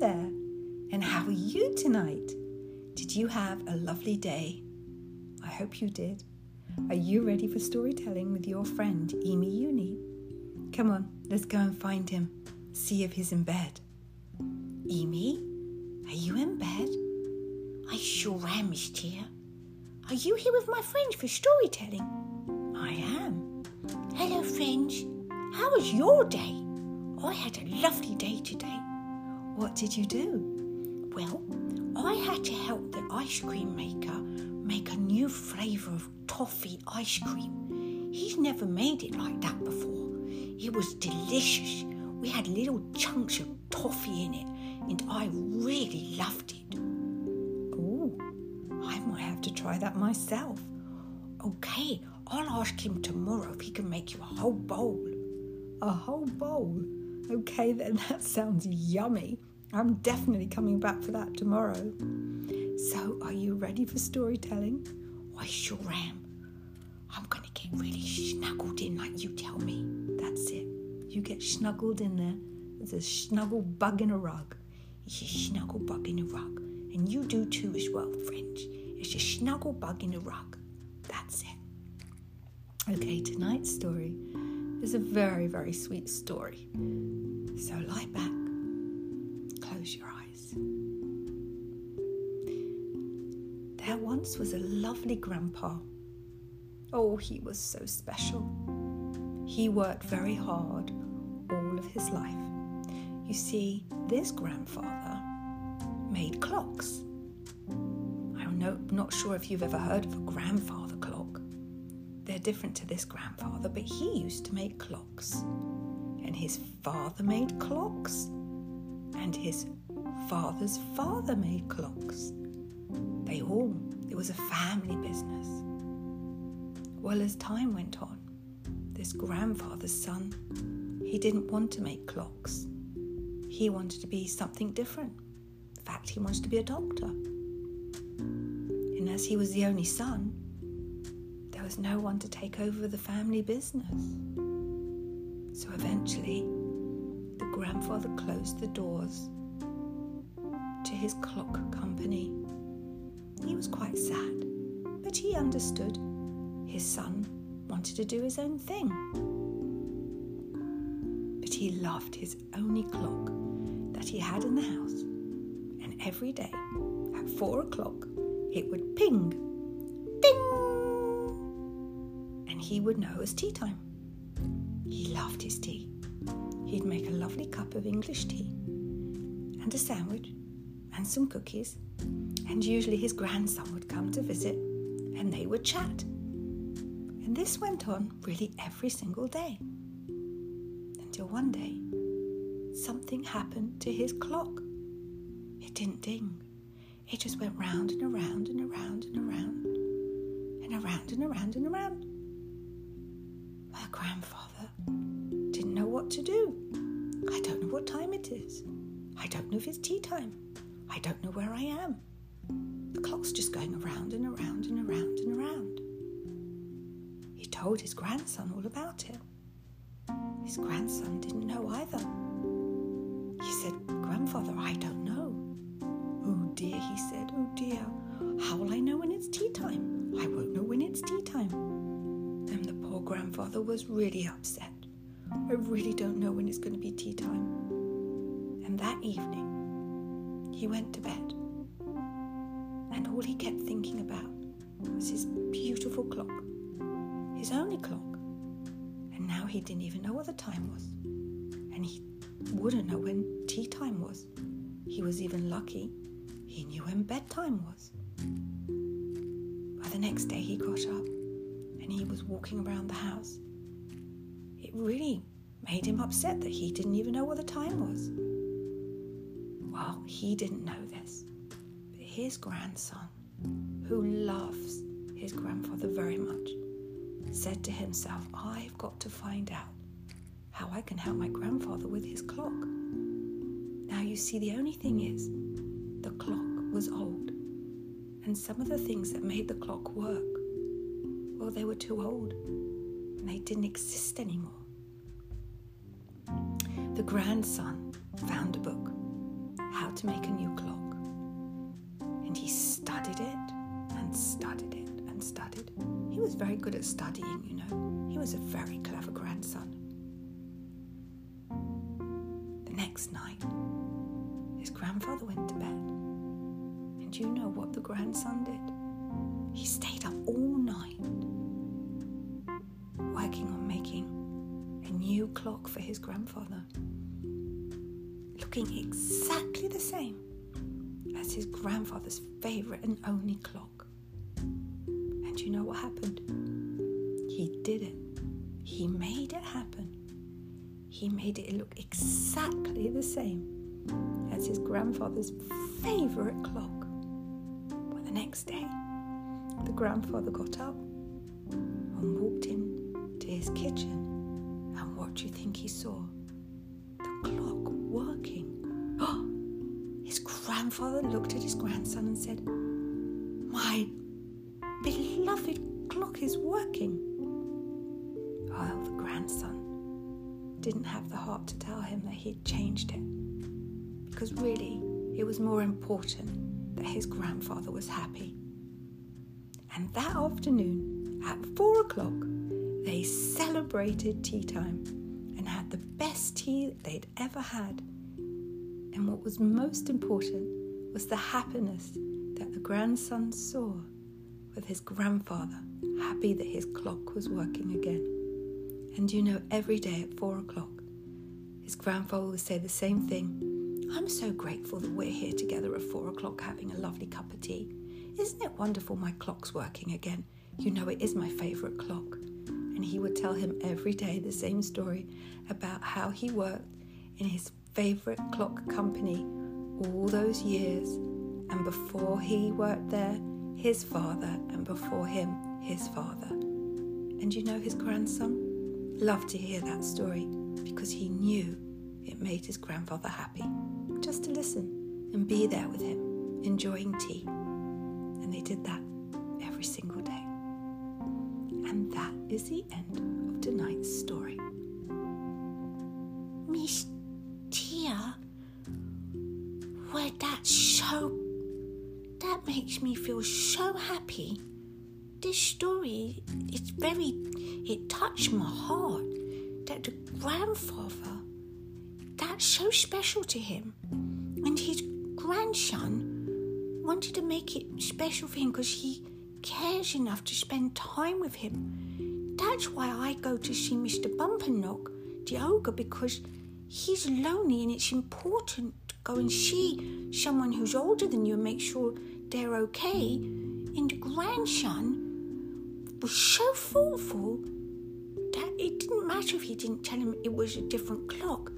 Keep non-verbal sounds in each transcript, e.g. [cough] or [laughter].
There, and how are you tonight? Did you have a lovely day? I hope you did. Are you ready for storytelling with your friend Emi Uni? Come on, let's go and find him. See if he's in bed. Emi, are you in bed? I sure am, Miss. Are you here with my friends for storytelling? I am. Hello, friends. How was your day? I had a lovely day today. What did you do? Well, I had to help the ice cream maker make a new flavour of toffee ice cream. He's never made it like that before. It was delicious. We had little chunks of toffee in it, and I really loved it. Oh, I might have to try that myself. Okay, I'll ask him tomorrow if he can make you a whole bowl. A whole bowl? Okay, then [laughs] that sounds yummy. I'm definitely coming back for that tomorrow. So, are you ready for storytelling? I sure am. I'm going to get really snuggled in like you tell me. That's it. You get snuggled in there. There's a snuggle bug in a rug. It's a snuggle bug in a rug. And you do too as well, friends. It's a snuggle bug in a rug. That's it. Okay, tonight's story is a very, very sweet story. So lie back, There once was a lovely grandpa. Oh, he was so special. He worked very hard all of his life. You see, this grandfather made clocks. I'm no, not sure if you've ever heard of a grandfather clock. They're different to this grandfather, but he used to make clocks. And his father made clocks. And his father's father made clocks. They all, it was a family business. Well, as time went on, this grandfather's son, he didn't want to make clocks. He wanted to be something different. In fact, he wanted to be a doctor. And as he was the only son, there was no one to take over the family business. So eventually, the grandfather closed the doors to his clock company. He was quite sad, but he understood his son wanted to do his own thing. But he loved his only clock that he had in the house, and every day at four o'clock it would ping, ding and he would know it was tea time. He loved his tea. He'd make a lovely cup of English tea and a sandwich and some cookies, and usually his grandson would come to visit and they would chat. And this went on really every single day until one day something happened to his clock. It didn't ding, it just went round and around and around and around and around and around and around My grandfather didn't know what to do. I don't know what time it is. I don't know if it's tea time. I don't know where I am. The clock's just going around and around and around and around. He told his grandson all about it. His grandson didn't know either. He said, Grandfather, I don't know. Oh dear, he said, oh dear. How will I know when it's tea time? I won't know when it's tea time And the poor grandfather was really upset. I really don't know when it's going to be tea time. And that evening, he went to bed. And all he kept thinking about was his beautiful clock, his only clock. And now he didn't even know what the time was. And he wouldn't know when tea time was. He was even lucky he knew when bedtime was. By the next day, he got up and he was walking around the house. It really made him upset that he didn't even know what the time was. He didn't know this, but his grandson, who loves his grandfather very much, said to himself, I've got to find out how I can help my grandfather with his clock. Now, you see, the only thing is, the clock was old, and some of the things that made the clock work well, they were too old and they didn't exist anymore. The grandson found a book, To make a new clock. And he studied it and studied it and studied. He was very good at studying, you know. He was a very clever grandson. The next night, his grandfather went to bed. And you know what the grandson did? He stayed up all night working on making a new clock for his grandfather, looking exactly the same as his grandfather's favourite and only clock. And you know what happened? He did it. He made it happen. He made it look exactly the same as his grandfather's favourite clock. But the next day, the grandfather got up and walked in to his kitchen. And what do you think he saw? Grandfather looked at his grandson and said, My beloved clock is working. Oh, the grandson didn't have the heart to tell him that he'd changed it. Because really, it was more important that his grandfather was happy. And that afternoon, at four o'clock, they celebrated tea time and had the best tea they'd ever had. And what was most important was the happiness that the grandson saw with his grandfather, happy that his clock was working again. And you know, every day at four o'clock, his grandfather would say the same thing. I'm so grateful that we're here together at four o'clock having a lovely cup of tea. Isn't it wonderful my clock's working again? You know, it is my favourite clock. And he would tell him every day the same story about how he worked in his favourite clock company all those years. And before he worked there, his father, and before him, his father. And you know, his grandson loved to hear that story because he knew it made his grandfather happy just to listen and be there with him, enjoying tea. And they did that every single day. And that is the end of tonight's story. Feel so happy. This story, it's very. It touched my heart that the grandfather, that's so special to him. And his grandson wanted to make it special for him because he cares enough to spend time with him. That's why I go to see Mr. Bumperknock, the ogre, because he's lonely and it's important to go and see someone who's older than you and make sure they're okay. And the grandson was so thoughtful that it didn't matter if he didn't tell him it was a different clock.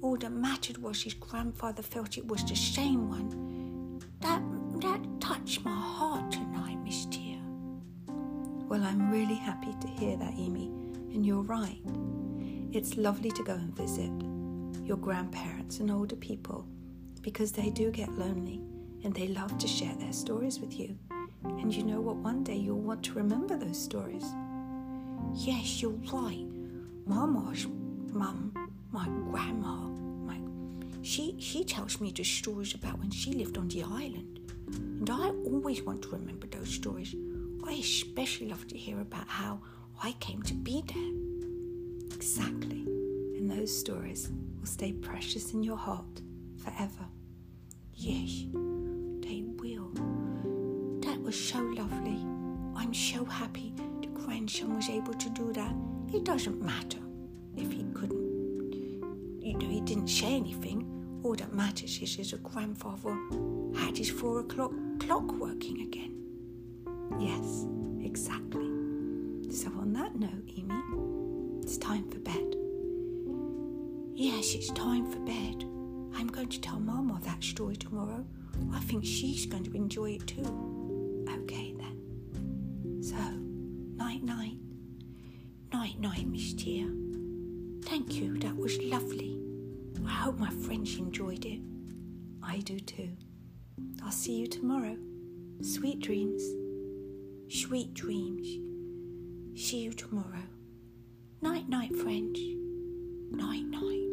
All that mattered was his grandfather felt it was the same one. That that touched my heart tonight, Miss Tia. Well, I'm really happy to hear that, Emi, and you're right. It's lovely to go and visit your grandparents and older people because they do get lonely and they love to share their stories with you. And you know what? One day you'll want to remember those stories. Yes, you're right. Mama's mum, my grandma, my she she tells me the stories about when she lived on the island. And I always want to remember those stories. I especially love to hear about how I came to be there. Exactly. And those stories will stay precious in your heart forever. Yes, they will. That was so lovely. I'm so happy the grandson was able to do that. It doesn't matter if he couldn't. You know, he didn't say anything. All that matters is his grandfather had his four o'clock clock working again. Yes, exactly. So, on that note, Emi, it's time for bed. Yes, it's time for bed. I'm going to tell Mama that story tomorrow. I think she's going to enjoy it too. Okay, then. So, night night. Night night, Miss Tia. Thank you, that was lovely. I hope my friends enjoyed it. I do too. I'll see you tomorrow. Sweet dreams. Sweet dreams. See you tomorrow. Night, night, friends. Night, night.